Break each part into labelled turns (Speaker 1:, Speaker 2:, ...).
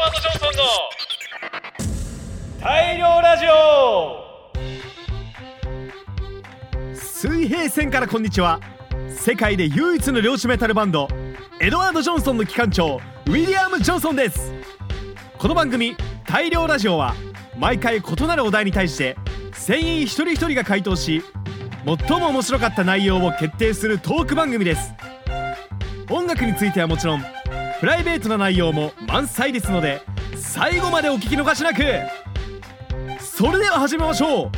Speaker 1: ワード・ジョンソンの大量ラジオ。
Speaker 2: 水平線からこんにちは。世界で唯一の漁師メタルバンドエドワード・ジョンソンの機関長ウィリアム・ジョンソンです。この番組「大量ラジオ」は毎回異なるお題に対して船員一人一人が回答し最も面白かった内容を決定するトーク番組です。音楽についてはもちろんプライベートな内容も満載ですので最後までお聞き逃しなく。それでは始めましょう。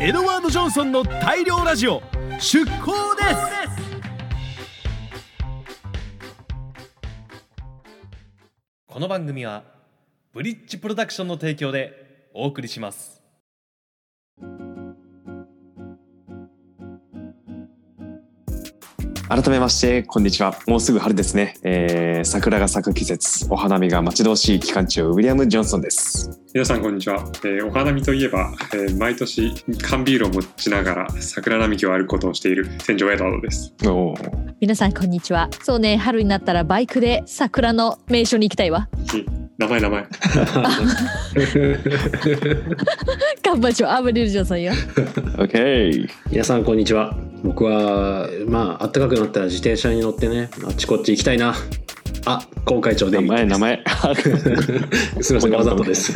Speaker 2: エドワード・ジョンソンの大量ラジオ出航です。この番組はブリッジプロダクションの提供でお送りします。
Speaker 3: 改めましてこんにちは。もうすぐ春ですね、えー、桜が咲く季節。お花見が待ち遠しい期間中ウィリアム・ジョンソンです。
Speaker 4: 皆さんこんにちは、えー、お花見といえば、えー、毎年缶ビールを持ちながら桜並木を歩くことをしている船長エドワードです。
Speaker 3: お
Speaker 5: 皆さんこんにちは。そうね春になったらバイクで桜の名所に行きたいわ
Speaker 4: 名前名前。
Speaker 5: 頑張りましょう。アブリルジョンさんよ。
Speaker 3: OK
Speaker 6: 皆さんこんにちは。僕はまあ暖かくなったら自転車に乗ってねあっちこっち行きたいな。あ今会長で
Speaker 3: 名前名前。
Speaker 6: すみませんわざとです。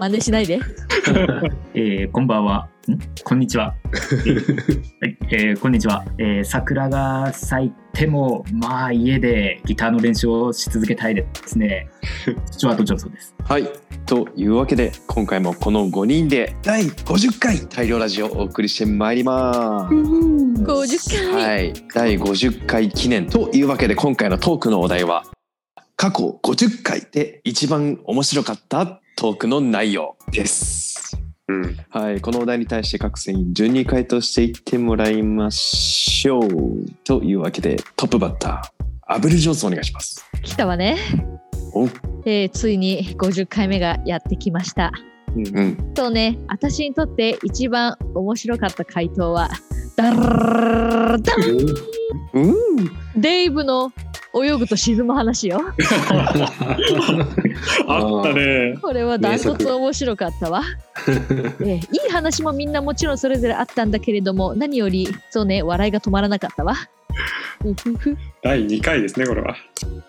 Speaker 5: 真似しないで。
Speaker 7: えー、こんばんは。んこんにちは。はい、えー、こんにちは。えー、桜が咲いても、まあ家でギターの練習をし続けたいですね。スチュワート・ジョンソンです。
Speaker 3: はいというわけで今回もこの5人で第50回大量ラジオをお送りしてまいります
Speaker 5: 50回、
Speaker 3: はい第50回記念というわけで今回のトークのお題は過去50回で一番面白かったトークの内容です
Speaker 4: うん
Speaker 3: はい、このお題に対して各船員順に回答していってもらいましょう。というわけでトップバッターアブル・ジョンソンお願いします。
Speaker 5: 来たわね、
Speaker 3: お
Speaker 5: えー、ついに50回目がやってきました
Speaker 3: うん、
Speaker 5: そうね私にとって一番面白かった回答はダルダン
Speaker 3: うん、
Speaker 5: デイブの泳ぐと沈む話よ。
Speaker 4: あったね。
Speaker 5: これはダントツ面白かったわ、えーいい話もみんなもちろんそれぞれあったんだけれども何よりそうね笑いが止まらなかったわ。うふふ
Speaker 4: 第2回ですねこれは。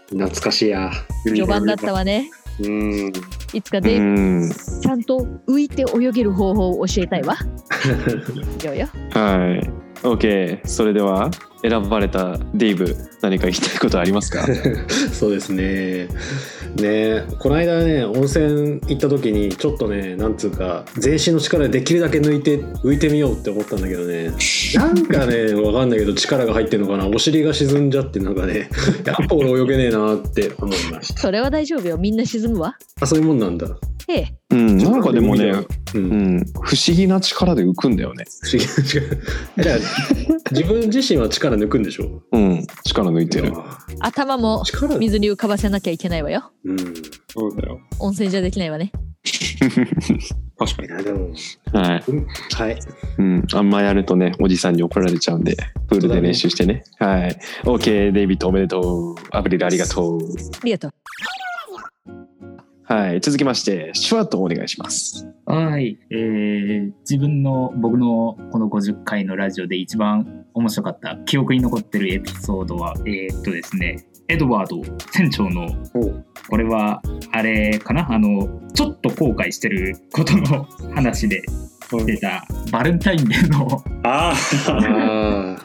Speaker 6: 懐かしいや。
Speaker 5: 序盤だったわね。
Speaker 4: うん。
Speaker 3: う
Speaker 5: いつかデイブ
Speaker 3: ん、
Speaker 5: ちゃんと浮いて泳げる方法を教えたいわ。よよ。
Speaker 3: はい。OK。それでは選ばれたデイブ何か言いたいことありますか？
Speaker 6: そうですね。ねこの間ね温泉行った時にちょっとねなんつうか全身の力でできるだけ抜いて浮いてみようって思ったんだけどね。なんかね わかんないけど力が入ってんのかな。お尻が沈んじゃってなんかね やっぱ俺泳げねえなって思いました。
Speaker 5: それは大丈夫よ。みんな沈むわ。
Speaker 6: あそういうもんなんだ。
Speaker 5: ええ
Speaker 3: うん、なんかでもね、
Speaker 6: う
Speaker 3: うん。ん、不思議な力で浮くんだよね。
Speaker 6: 不思議な力。じゃあ自分自身は力抜くんでしょ？
Speaker 3: うん、力抜いてる。
Speaker 5: 頭も
Speaker 6: 力。
Speaker 5: 水に浮かばせなきゃいけないわよ。
Speaker 6: うん。
Speaker 4: そうだよ。
Speaker 5: 温泉じゃできないわね。
Speaker 4: 確かに
Speaker 3: はい。
Speaker 6: うんはい。
Speaker 3: うん、あんまやるとね、おじさんに怒られちゃうんで、プールで練習してね。はい。OK、デイビッドおめでとう。アブリルありがとう。
Speaker 5: ありがとう
Speaker 3: はい。続きまして、シュワットお願いします。
Speaker 7: はい。えー、自分の、僕のこの50回のラジオで一番面白かった、記憶に残ってるエピソードは、えーっとですね、エドワード船長のこれはあれかな？あのちょっと後悔してることの話で出たバレンタインデーの
Speaker 4: あ
Speaker 6: あ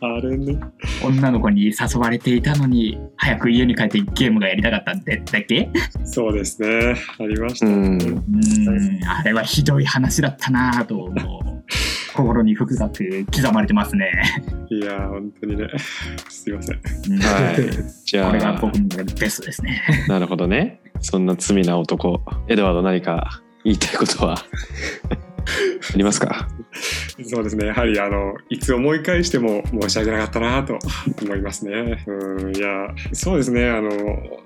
Speaker 4: ああれね。
Speaker 7: 女の子に誘われていたのに早く家に帰ってゲームがやりたかったんでだっけ？
Speaker 4: そうですね。ありました。
Speaker 3: う
Speaker 4: ね
Speaker 3: ん。
Speaker 7: うーん。あれはひどい話だったなぁともう。心に深く刻まれてますね、
Speaker 4: いやー本当にね。すいません。
Speaker 7: うん
Speaker 3: はい。じゃ
Speaker 7: これが
Speaker 3: あ、
Speaker 7: 僕のベストですね。
Speaker 3: なるほどね。そんな罪な男、エドワード何か言いたいことは？ありますか？
Speaker 4: そうですね。やはりあのいつ思い返しても申し訳なかったなと思いますね。うん。いやそうですね。あの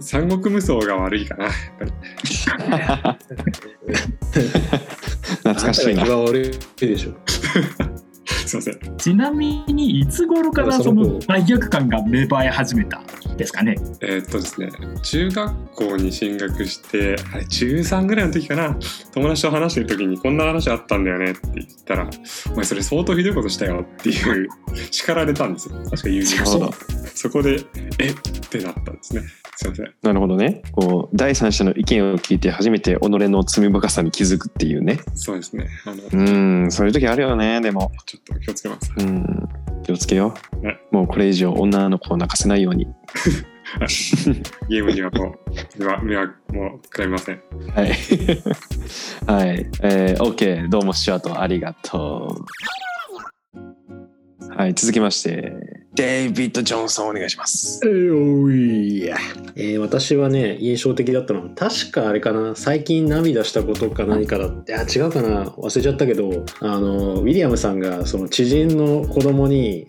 Speaker 4: 三国無双が悪いかな。やっぱり。
Speaker 3: 懐かしいな。
Speaker 6: 悪いでしょ。
Speaker 4: すいません。
Speaker 7: ちなみにいつ頃からその罪悪感が芽生え始めた？んですかね。
Speaker 4: えーっとですね、中学校に進学して、あれ、中3ぐらいの時かな、友達と話してる時にこんな話あったんだよねって言ったら、お前それ相当ひどいことしたよっていう、叱られたんですよ。確か友人そこで、え？ってなったんですね。すいません。
Speaker 3: なるほどね。こう第三者の意見を聞いて初めて己の罪深さに気づくっていうね。
Speaker 4: そうですね。あの、
Speaker 3: うんそういう時あるよねでも。
Speaker 4: ちょっと気をつけます。
Speaker 3: うん。気をつけよう、
Speaker 4: ね
Speaker 3: もうこれ以上女の子を泣かせないように。
Speaker 4: ゲームにはもう、目は、目はもう、くらみません。
Speaker 3: はい。はい。えー、OK どうもスチュアートありがとう。はい続きましてデイビッド・ジョンソンお願いします
Speaker 6: えーおいやえー私はね印象的だったのは確かあれかな最近涙したことか何かだってあ違うかな忘れちゃったけどあのウィリアムさんがその知人の子供に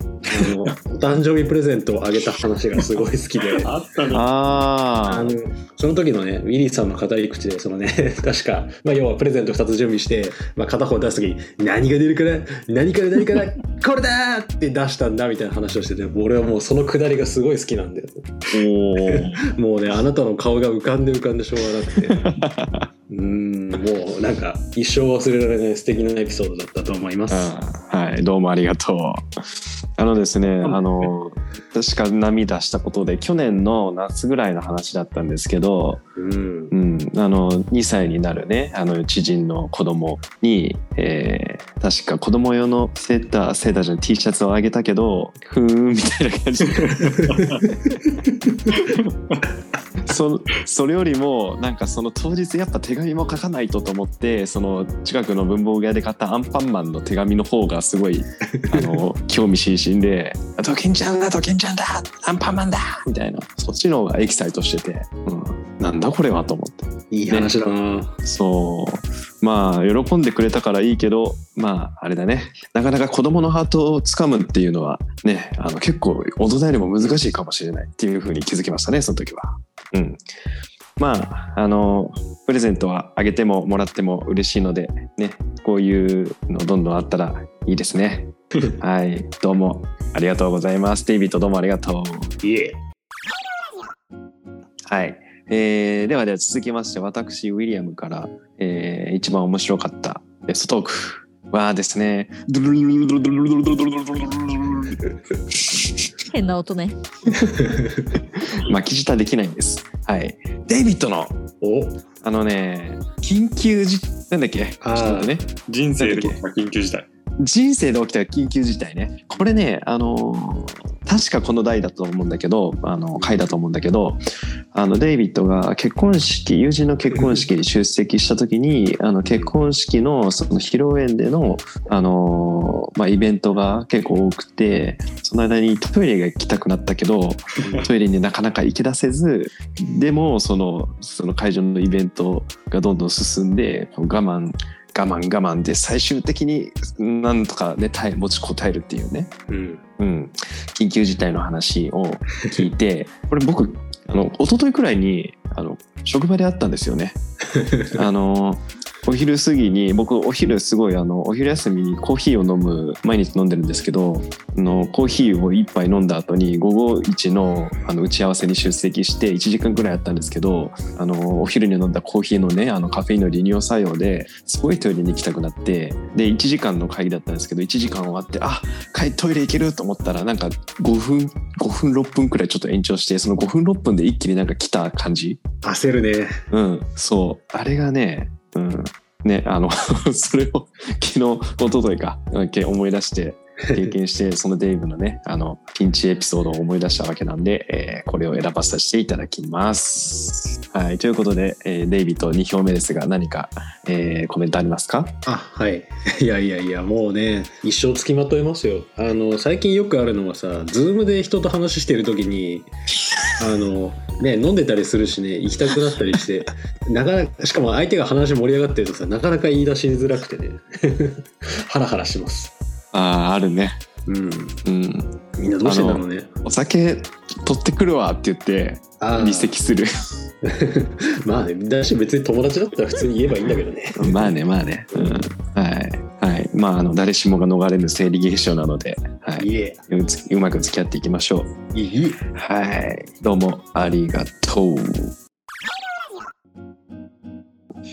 Speaker 6: あの お誕生日プレゼントをあげた話がすごい好きで。
Speaker 4: あったの
Speaker 3: あ
Speaker 6: あのその時のねウィリーさんの語り口でそのね 確か、まあ、要はプレゼント2つ準備して、まあ、片方出す時に「何が出るから何から何からこれだ!」って出したんだみたいな話をしてて俺はもうそのくだりがすごい好きなんだよ。
Speaker 3: おー。
Speaker 6: もうねあなたの顔が浮かんで浮かんでしょうがなくて。うーんもうなんか一生忘れられない素敵なエピソードだったと思います。
Speaker 3: はいどうもありがとう。あのですねあの確か涙したことで去年の夏ぐらいの話だったんですけど、
Speaker 6: うん。
Speaker 3: うん、あの2歳になるねあの知人の子供に、えー確か子供用のセーターセーターじゃない T シャツをあげたけどふーんみたいな感じ そそれよりもなんかその当日やっぱ手紙も書かないとと思ってその近くの文房具屋で買ったアンパンマンの手紙の方がすごい あの興味津々で「ドキンちゃんだドキンちゃんだアンパンマンだ!」みたいな。そっちの方がエキサイトしてて、うん、なんだこれはと思って。
Speaker 6: いい話だな、
Speaker 3: そう。まあ喜んでくれたからいいけどまああれだね。なかなか子供のハートをつかむっていうのはねあの結構大人よりも難しいかもしれないっていうふうに気づきましたねその時は。うんまああのプレゼントはあげてももらっても嬉しいのでねこういうのどんどんあったらいいですね。はいどうもありがとうございます。デイビッドどうもありがとう。
Speaker 6: いえ
Speaker 3: はい。えーではでは続きまして私ウィリアムから、えー一番面白かったベストトークはですね
Speaker 5: 変な音ね。
Speaker 3: 巻き舌できないんです。はい。デイビッドの
Speaker 6: お
Speaker 3: あのね緊急事なんだっけ？
Speaker 6: あー
Speaker 3: と待ってね
Speaker 4: 人生で起きた緊急事態。
Speaker 3: 人生で起きた緊急事態ねこれねあのー確かこの代だと思うんだけどあの回だと思うんだけどあのデイビッドが結婚式友人の結婚式に出席した時にあの結婚式のその披露宴での、あのーまあ、イベントが結構多くてその間にトイレが行きたくなったけどトイレになかなか行き出せずでもそのその会場のイベントがどんどん進んで我慢我慢我慢で最終的になんとかね耐え持ちこたえるっていうね、
Speaker 6: うん。
Speaker 3: うん、緊急事態の話を聞いて これ僕あの一昨日くらいにあの職場で会ったんですよね。あのお昼過ぎに僕お昼すごいあのお昼休みにコーヒーを飲む毎日飲んでるんですけどあのコーヒーを一杯飲んだ後に午後一のあの打ち合わせに出席して1時間くらいあったんですけどあのお昼に飲んだコーヒーのねあのカフェインの利尿作用ですごいトイレに行きたくなってで1時間の会議だったんですけど1時間終わってあ帰トイレ行けると思ったらなんか5分5分6分くらいちょっと延長してその5分6分で一気になんか来た感じ
Speaker 6: 焦るね
Speaker 3: うん、そう。あれがね、うん。ね、あの、それを昨日、一昨日か、うん思い出して、経験して、そのデイブのね、あの、ピンチエピソードを思い出したわけなんで、えーこれを選ばさせていただきます。はい。ということで、えーデイビッド2票目ですが、何か、えーコメントありますか？
Speaker 6: あはいいやいやいやもうね一生つきまとえますよあの最近よくあるのはさズームで人と話してる時にあのね飲んでたりするしね行きたくなったりして なかなかしかも相手が話盛り上がってるとさなかなか言い出しづらくてね ハラハラします
Speaker 3: ああ、あるね。
Speaker 6: うん
Speaker 3: うん。
Speaker 6: みんなどうしてんだろうね
Speaker 3: お酒取ってくるわって言って、離席する。
Speaker 6: まあねだし別に友達だったら普通に言えばいいんだけどね
Speaker 3: まあね、まあね。うん。はい。はい。まああの誰しもが逃れぬ生理現象なので、はい、
Speaker 6: いえ
Speaker 3: うつうまく付き合っていきましょう。
Speaker 6: いい
Speaker 3: はい、どうもありがとう。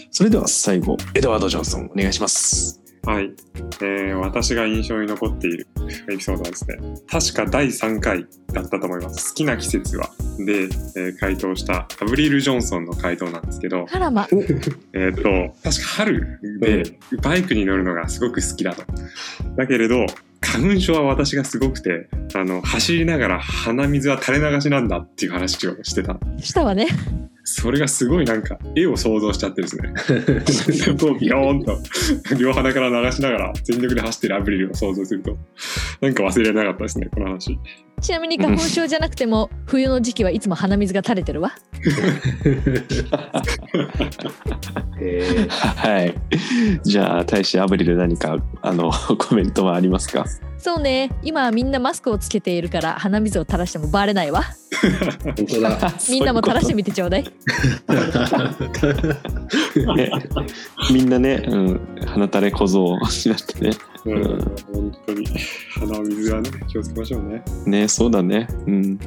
Speaker 3: それでは最後エドワード・ジョンソンお願いします。
Speaker 4: はい、えー私が印象に残っているエピソードはですね確か第3回だったと思います。好きな季節は。で、えー回答したアブリル・ジョンソンの回答なんですけど
Speaker 5: あらま。
Speaker 4: えと確か春でバイクに乗るのがすごく好きだと。だけれど花粉症は私がすごくてあの走りながら鼻水は垂れ流しなんだっていう話をしてた。
Speaker 5: したわね。
Speaker 4: それがすごいなんか絵を想像しちゃってですね。こうビヨーンと両鼻から流しながら全力で走ってるアブリルを想像するとなんか忘れられなかったですねこの話
Speaker 5: ちなみに花粉症じゃなくても、冬の時期はいつも鼻水が垂れてるわ。
Speaker 6: え
Speaker 3: はい。じゃあ大使アブリル何かあの コメントはありますか？
Speaker 5: そうね。今はみんなマスクをつけているから鼻水を垂らしてもバレないわ。みんなも垂らしてみてちょうだい。
Speaker 3: ね、みんなね、うん、鼻垂れ小僧になってね。
Speaker 4: うん本当に鼻水はね気をつけましょうね
Speaker 3: ね、そうだね。うん。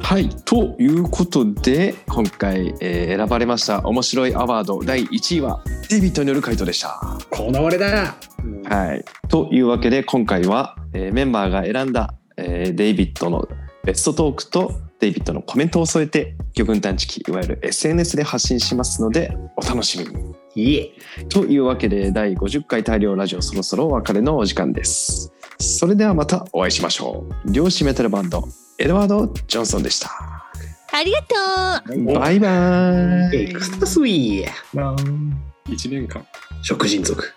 Speaker 3: はい。ということで、今回、えー選ばれました面白いアワード第1位はデイビッドによる回答でした。
Speaker 6: こだわりだ
Speaker 4: うん
Speaker 3: はい。というわけで、今回は、えーメンバーが選んだ、えーデイビッドのベストトークとデイビッドのコメントを添えて、魚群探知機、いわゆる SNS で発信しますので、お楽しみに。
Speaker 6: いえ。
Speaker 3: というわけで第50回大量ラジオそろそろお別れのお時間です。それではまたお会いしましょう。漁師メタルバンドエドワード・ジョンソンでした。
Speaker 5: ありがとう。
Speaker 3: バイバイ。
Speaker 6: エクスタスイ
Speaker 7: まあ
Speaker 4: 1年間。
Speaker 6: 食人族